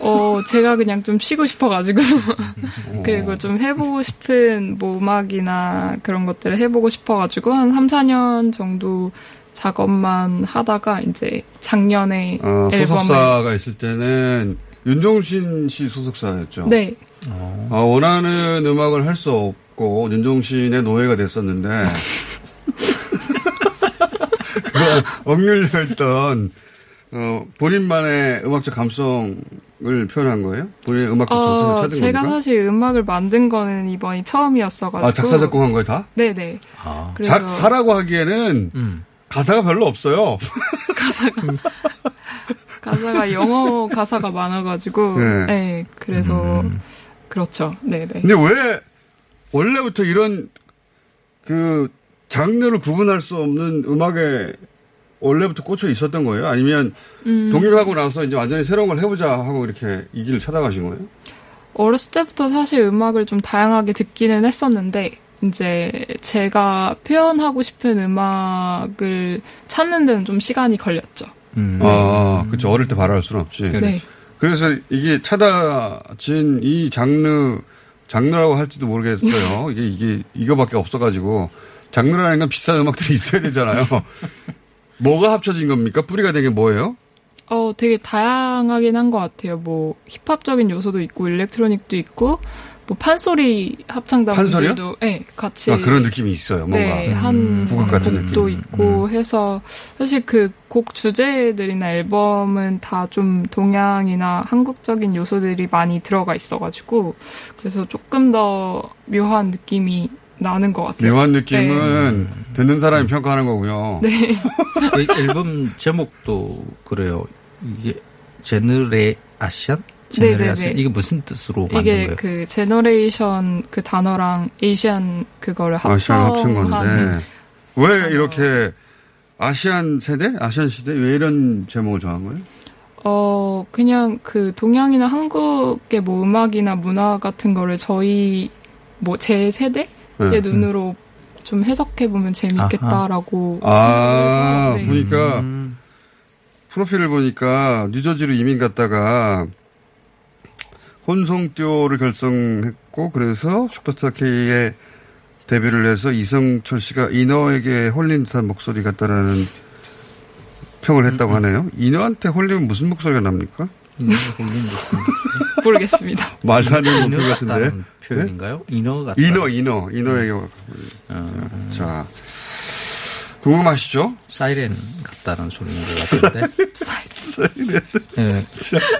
어, 제가 그냥 좀 쉬고 싶어가지고. 어. 그리고 좀 해보고 싶은 뭐 음악이나 그런 것들을 해보고 싶어가지고 한 3, 4년 정도 작업만 하다가 이제 작년에 어, 앨범을. 소속사가 있을 때는 윤종신 씨 소속사였죠. 네. 어, 원하는 음악을 할 수 없고 윤종신의 노예가 됐었는데 억눌려 있던 어, 본인만의 음악적 감성을 표현한 거예요? 본인의 음악적 정체를 어, 찾은 제가 겁니까? 사실 음악을 만든 거는 이번이 처음이었어가지고. 아, 작사 작곡한 거예요 다? 네네. 그래서- 작사라고 하기에는 가사가 별로 없어요. 가사가 영어 가사가 많아가지고. 네. 네. 그래서 그렇죠. 네네. 근데 왜 원래부터 이런 그 장르를 구분할 수 없는 음악에 원래부터 꽂혀 있었던 거예요? 아니면 음. 독립하고 나서 이제 완전히 새로운 걸 해보자 하고 이렇게 이 길을 찾아가신 거예요? 어렸을 때부터 사실 음악을 좀 다양하게 듣기는 했었는데 이제 제가 표현하고 싶은 음악을 찾는 데는 좀 시간이 걸렸죠. 아, 그렇죠. 어릴 때 바라할 수는 없지. 네. 그래서 이게 찾아진 이 장르, 장르라고 할지도 모르겠어요. 이게, 이게, 이거밖에 없어가지고. 장르라는 건 비싼 음악들이 있어야 되잖아요. 뭐가 합쳐진 겁니까? 뿌리가 된게 뭐예요? 어, 되게 다양하긴 한 것 같아요. 뭐 힙합적인 요소도 있고 일렉트로닉도 있고 뭐 판소리 합창단분들도 판소리요? 네, 같이 아, 그런 느낌이 있어요. 뭔가. 네, 한 국악 같은 느낌. 곡도 있고 해서 사실 그 곡 주제들이나 앨범은 다 좀 동양이나 한국적인 요소들이 많이 들어가 있어가지고 그래서 조금 더 묘한 느낌이 나는 것 같아요. 묘한 느낌은 듣는 사람이 평가하는 거고요. 네. 네. 이 앨범 제목도 그래요. 이게 Generasian? Gener 네네네. asian? 이게 무슨 뜻으로 만든 이게 거예요? 그 generation 그 단어랑 Asian 그거를 Asian 합친 건데. 왜 이렇게 Asian 세대, Asian 시대 왜 이런 제목을 정한 거예요? 어, 그냥 그 동양이나 한국의 뭐 음악이나 문화 같은 거를 저희 뭐 제 세대의 네. 눈으로 좀 해석해 보면 재밌겠다라고 아, 생각해서 네. 보니까 프로필을 보니까 뉴저지로 이민 갔다가 혼성듀오를 결성했고 그래서 슈퍼스타 K에 데뷔를 해서 이성철 씨가 이너에게 홀린 듯한 목소리 같다라는 평을 했다고 하네요. 이너한테 홀리면 무슨 목소리가 납니까? 모르겠습니다. 말도 안 되는 인어 같은데. 같다는 표현인가요? 인어 같다. 인어, 인어, 인어에게. 자, 궁금하시죠? 사이렌 같다는 소리인 것 같은데. 사이렌. 예.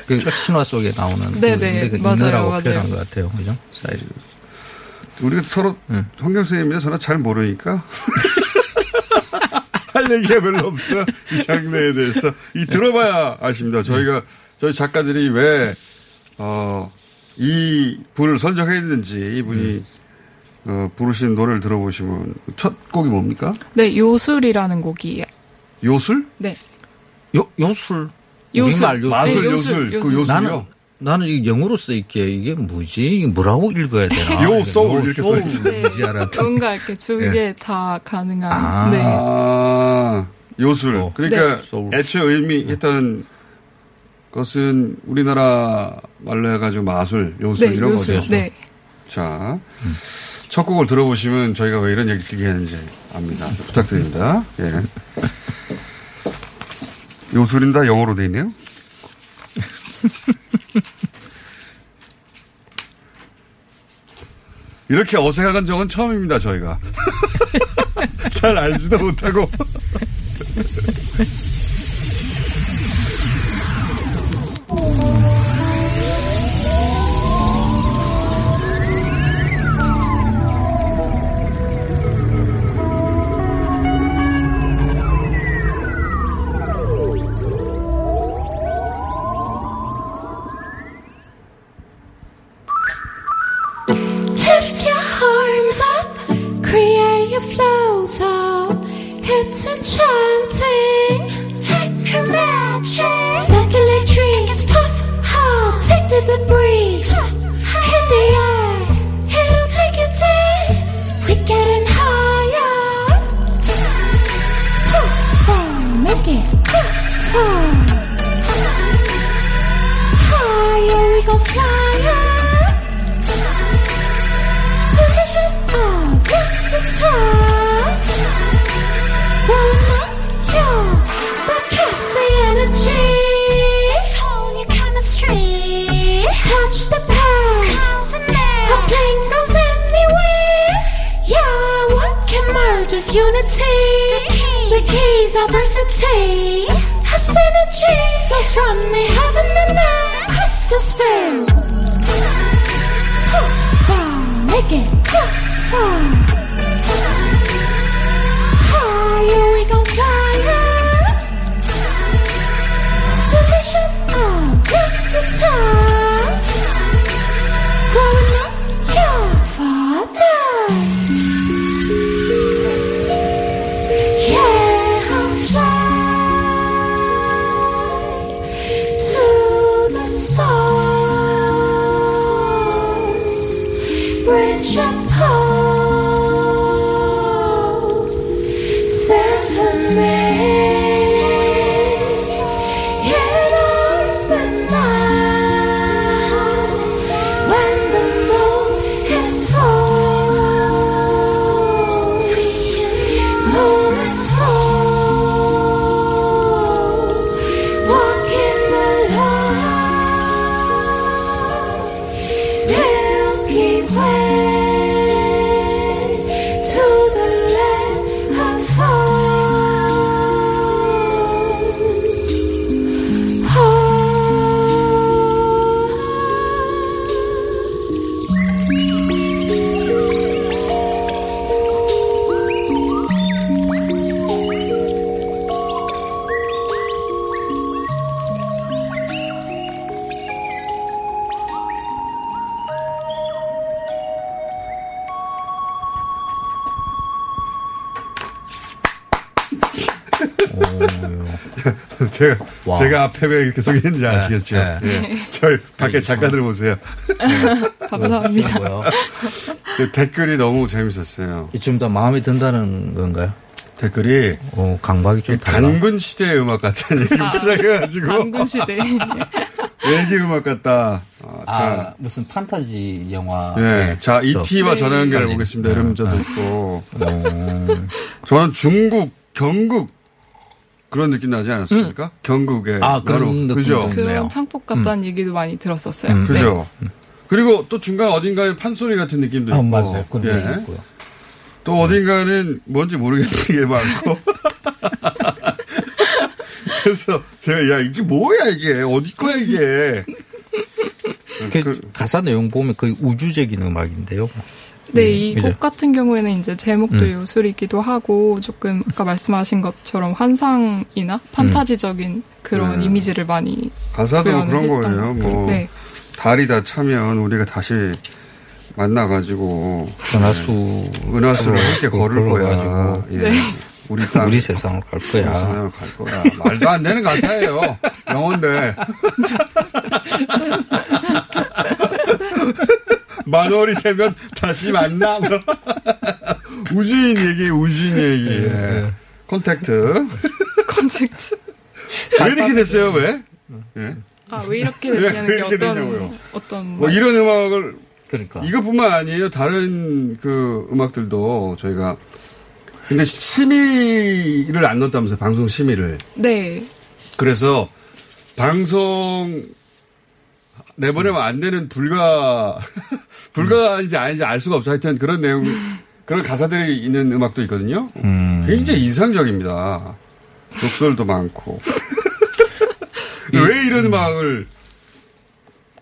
그 신화 속에 나오는. 네네, 근데 그 인어라고 맞아요. 표현한 것 같아요. 그죠? 사이렌. 우리가 서로 황경 선생님이 서로 잘 모르니까 할 얘기가 별로 없어 이 장르에 대해서 이 들어봐야 아십니다. 저희가 저희 작가들이 왜 어, 이 분을 선정했는지 이분이 어, 부르신 노래를 들어보시면 첫 곡이 뭡니까? 네, 요술이라는 곡이에요. 요술? 네. 요, 요술. 요술. 우리말 요술. 마술, 네, 요술, 요술. 그 요술이요? 나는, 나는 이게 영어로 써있기에 이게 뭐지? 이게 뭐라고 읽어야 되나? 요, 소울 이렇게 써있지. 알았더니. 뭔가 이렇게 두개 예. 다 가능한. 아. 네. 아, 요술. 그러니까 네. 애초에 의미했던 것은 우리나라 말로 해가지고 마술, 요술 네, 이런 요술. 거죠. 네. 자, 첫 곡을 들어보시면 저희가 왜 이런 얘기 길게 하는지 압니다. 부탁드립니다. 예. 요술인 다 영어로 돼 있네요. 이렇게 어색한 적은 처음입니다, 저희가. 잘 알지도 못하고. 제가, 앞에 왜 이렇게 소개했는지 아시겠죠? 네. 예. 저희 밖에 작가들 보세요. 감사합니다. 그 댓글이 너무 재밌었어요. 지금 더 마음에 든다는 건가요? 댓글이 어, 강박이 좀. 단군 시대의 음악 같다는 얘기 시작해가지고 단군 시대. 얘기 음악 같다. 아, 아, 자, 무슨 판타지 영화. 네. 자, 이티와 네. 전화 연결해 보겠습니다. 이런 문자도 있고. 저는 중국, 경국 그런 느낌 나지 않았습니까? 경국의 아, 그런 그죠? 그런 창법 같다는 얘기도 많이 들었었어요. 음. 그죠? 그리고 또 중간 어딘가에 판소리 같은 느낌도 아, 있고. 맞아요. 그런 예. 게 있고요. 또 어딘가는 뭔지 모르겠는 게 많고. 그래서 제가 야 이게 뭐야 이게 어디 거야 이게. 그, 가사 내용 보면 거의 우주적인 음악인데요. 네, 이 그죠? 곡 같은 경우에는 이제 제목도 음. 요술이기도 하고 조금 아까 말씀하신 것처럼 환상이나 판타지적인 그런 네. 이미지를 많이 가사도 그런 거예요. 뭐 네. 달이 다 차면 우리가 다시 만나가지고 은하수 은하수를 함께 걸을 거야. 걸어가지고. 예. 네. 우리 땅 우리 세상을 갈 거야. 세상을 갈 거야. 말도 안 되는 가사예요. 영어인데. 만월이 되면 다시 만나. 뭐. 우주인 얘기, 우주인 얘기. 예. 콘택트. 콘택트. 왜 이렇게 됐어요, 왜? 예. 아, 왜 이렇게 왜- 됐냐는 왜게 이렇게 어떤 되냐고요? 어떤 뭐 이런 음악을 그러니까. 이것뿐만 아니에요. 다른 그 음악들도 저희가 근데 심의를 안 넣었다면서요. 방송 심의를. 네. 그래서 방송 내보내면 안 되는 불가 불가인지 아닌지 알 수가 없어. 하여튼 그런 내용 그런 가사들이 있는 음악도 있거든요. 음. 굉장히 이상적입니다. 독설도 많고. 왜 이런 음악을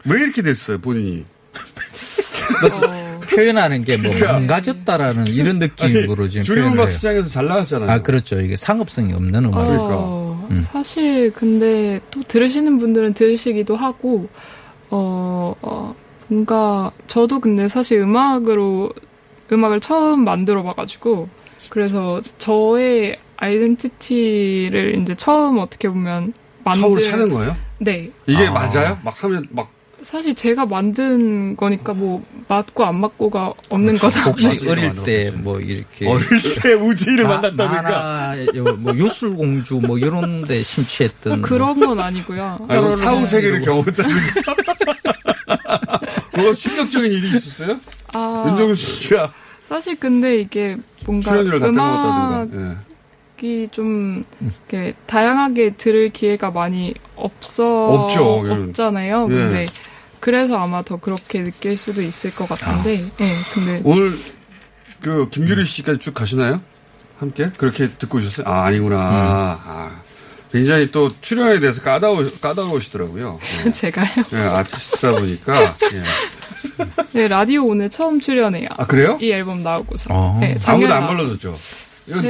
왜 이렇게 됐어요 본인이? 표현하는 게뭐 망가졌다라는 이런 느낌으로 지금 주류 표현을 음악 해요. 시장에서 잘 나갔잖아요. 아 그렇죠. 이게 상업성이 없는 음악. 어, 음. 사실 근데 또 들으시는 분들은 들으시기도 하고 어, 어, 뭔가 저도 근데 사실 음악으로 음악을 처음 만들어 봐가지고 그래서 저의 아이덴티티를 이제 처음 어떻게 보면 만들 처음으로 찾은 거예요? 네. 이게 아. 맞아요? 막 하면 막 사실 제가 만든 거니까 뭐 맞고 안 맞고가 없는 거죠. 혹시 어릴 때 뭐 이렇게 어릴 때 우지를 마- 만났다니까. 만화, 요- 뭐 요술공주 뭐 이런 데 심취했던 그런 건 아니고요. 아니, 뭐 네. 사후 세계를 경험했다니까. 뭐가 충격적인 일이 있었어요? 아, 윤정수 씨가 사실 근데 이게 뭔가 음악이. 예. 좀 이렇게 다양하게 들을 기회가 많이 없어 없죠, 이런. 없잖아요. 예. 근데 그래서 아마 더 그렇게 느낄 수도 있을 것 같은데. 예. 근데 오늘 그 김규리 씨까지 쭉 가시나요? 함께 그렇게 듣고 오셨어요? 아 아니구나. 아, 굉장히 또 출연에 대해서 까다워 까다로우시더라고요. 예. 제가요. 예, 아티스트다 보니까. 예. 네, 라디오 오늘 처음 출연해요. 아 그래요? 이 앨범 나오고서. 어. 네, 아무도 안 나- 불러줬죠.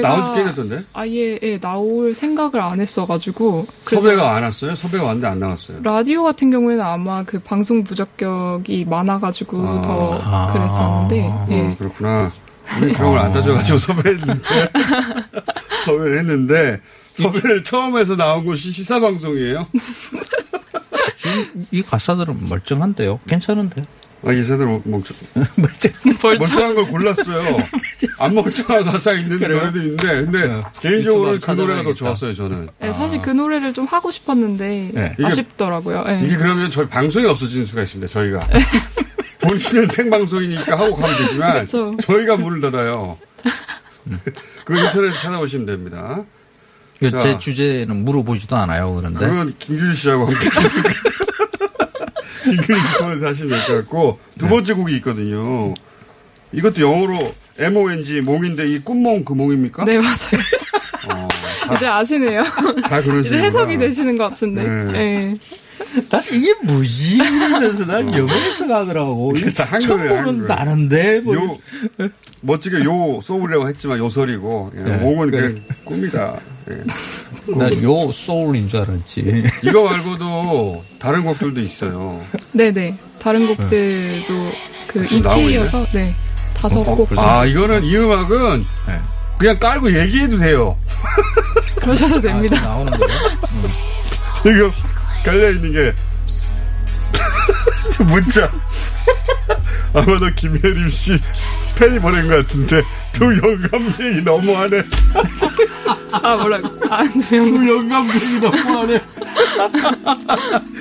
나온 지 꽤됐던데. 아예 예, 나올 생각을 안 했어가지고. 섭외가 안 왔어요? 섭외가 왔는데 안 나왔어요. 라디오 같은 경우에는 아마 그 방송 부적격이 많아가지고 아. 더 그랬었는데. 예. 어, 그렇구나. 우리 그런 걸 안 따져가지고 섭외했는데, 섭외를 했는데, 섭외를 처음 해서 나온 곳이 시사방송이에요? 지금 이 가사들은 멀쩡한데요. 괜찮은데요. 아, 기사들 멍청, 멀쩡한 걸 골랐어요. 안 멀쩡한 가사 있는 노래도 있는데, 근데 개인적으로는 그 유튜브 노래가 더. 좋았어요, 저는. 네, 사실 그 노래를 좀 하고 싶었는데 네. 이게- 아쉽더라고요. 예. 이게 그러면 저희 방송이 없어지는 수가 있습니다, 저희가. 본인은 생방송이니까 하고 가면 되지만, 그쵸. 저희가 문을 닫아요. 그 인터넷 찾아보시면 됩니다. 그 자. 제 주제는 물어보지도 않아요. 그런데 그건 김규리 씨하고 함께. 씨 거에서 하시면 될 것 같고, 두 번째 곡이 있거든요. 이것도 영어로 MONG, 몽인데, 이 꿈몽 그 몽입니까? 네, 맞아요. 어, 이제 아시네요. 다 그런 이제. 해석이 되시는 것 같은데. 네. 예. 난 이게 뭐지? 이러면서 난 영어에서 가더라고. 이게 다 처음 한글이에요, 보는 한글. 다른데 뭐 요, 멋지게 요 소울이라고 했지만 요설이고, 예, 네, 몽은 그래. 그냥 꿈이다. 예. 난요 소울인 줄 알았지. 이거 말고도 다른 곡들도 있어요. 네네. 다른 곡들도 그 EP여서, 네. 다섯 곡. 아, 이거는, 이 음악은 그냥 깔고 얘기해도 돼요. 그러셔도 아, 됩니다. 나오는 거예요? 지금 깔려 있는 게 문자 아마도 김혜림 씨 팬이 보낸 것 같은데 두 영감쟁이 너무하네. 아, 뭐라고? 아, 두 영감쟁이 너무하네.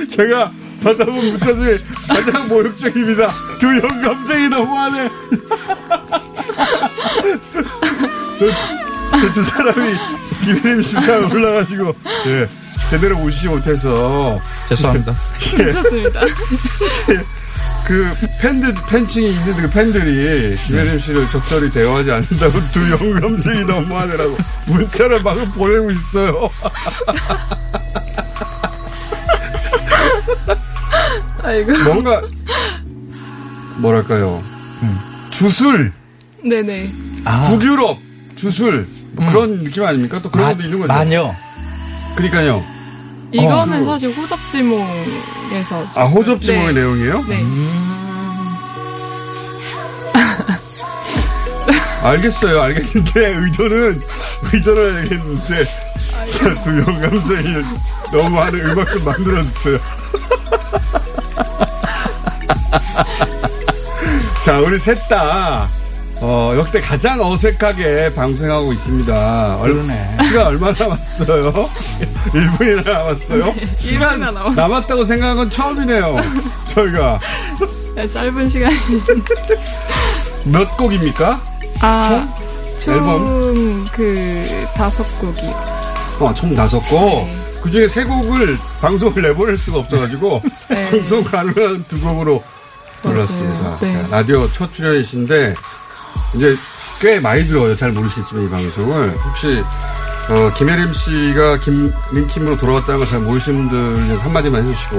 제가 받아본 문자 중에 가장 모욕적입니다. 두 영감쟁이 너무하네. 저, 저두 사람이 김혜림 씨가 올라가지고 예, 제대로 오시지 못해서. 죄송합니다. 괜찮습니다. 그 팬들 팬층이 있는데 그 팬들이 김혜림 씨를 적절히 대화하지 않는다고 두 영감쟁이 너무하느라고 문자를 막 보내고 있어요. 아이고. 뭔가 뭐랄까요 주술 네네. 북유럽 주술 뭐 그런 느낌 아닙니까? 또 그런 마- 것도 있는 거죠. 마녀. 그러니까요. 이거는 그- 사실 호접지몽에서. 아 호접지몽의 네. 내용이에요? 네. 알겠어요, 알겠는데 의도는 의도는 알겠는데 자, 두 영감쟁이 너무 하는 음악 좀 만들어 주세요. 자, 우리 셋 다 어, 역대 가장 어색하게 방송하고 있습니다. 얼- 그러네. 시간 얼마 남았어요? 1분이나 남았어요? 시간 일분이나 남았어요. 남았다고 생각한 건 처음이네요. 저희가 네, 짧은 시간이. 몇 곡입니까? 아, 앨범? 총그 다섯 곡이. 어, 총 다섯 곡. 그 중에 세 곡을 방송을 내보낼 수가 없어가지고, 네. 방송 가능한 두 곡으로 골랐습니다. 네. 자, 라디오 첫 출연이신데, 이제 꽤 많이 들어요. 잘 모르시겠지만, 이 방송을. 혹시, 어, 김혜림 씨가 김, 림킴으로 돌아왔다는 걸 잘 모르시는 분들 위해서 한마디만 해주시고,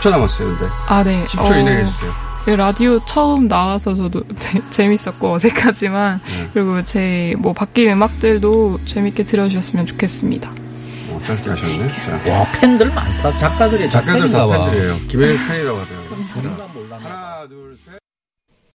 10초 남았어요, 근데. 아, 네. 10초 이내에 해주세요. 이 라디오 처음 나와서 저도 재- 재밌었고 어색하지만 네. 그리고 제 뭐 바뀐 음악들도 재밌게 들어주셨으면 좋겠습니다. 어, 짧게 하셨네. 자. 와, 팬들 많다. 작가들이 다 작가들 다. 팬들이에요. 김혜림 팬이라고 하더라고요. 감사합니다. 하나, 둘, 셋.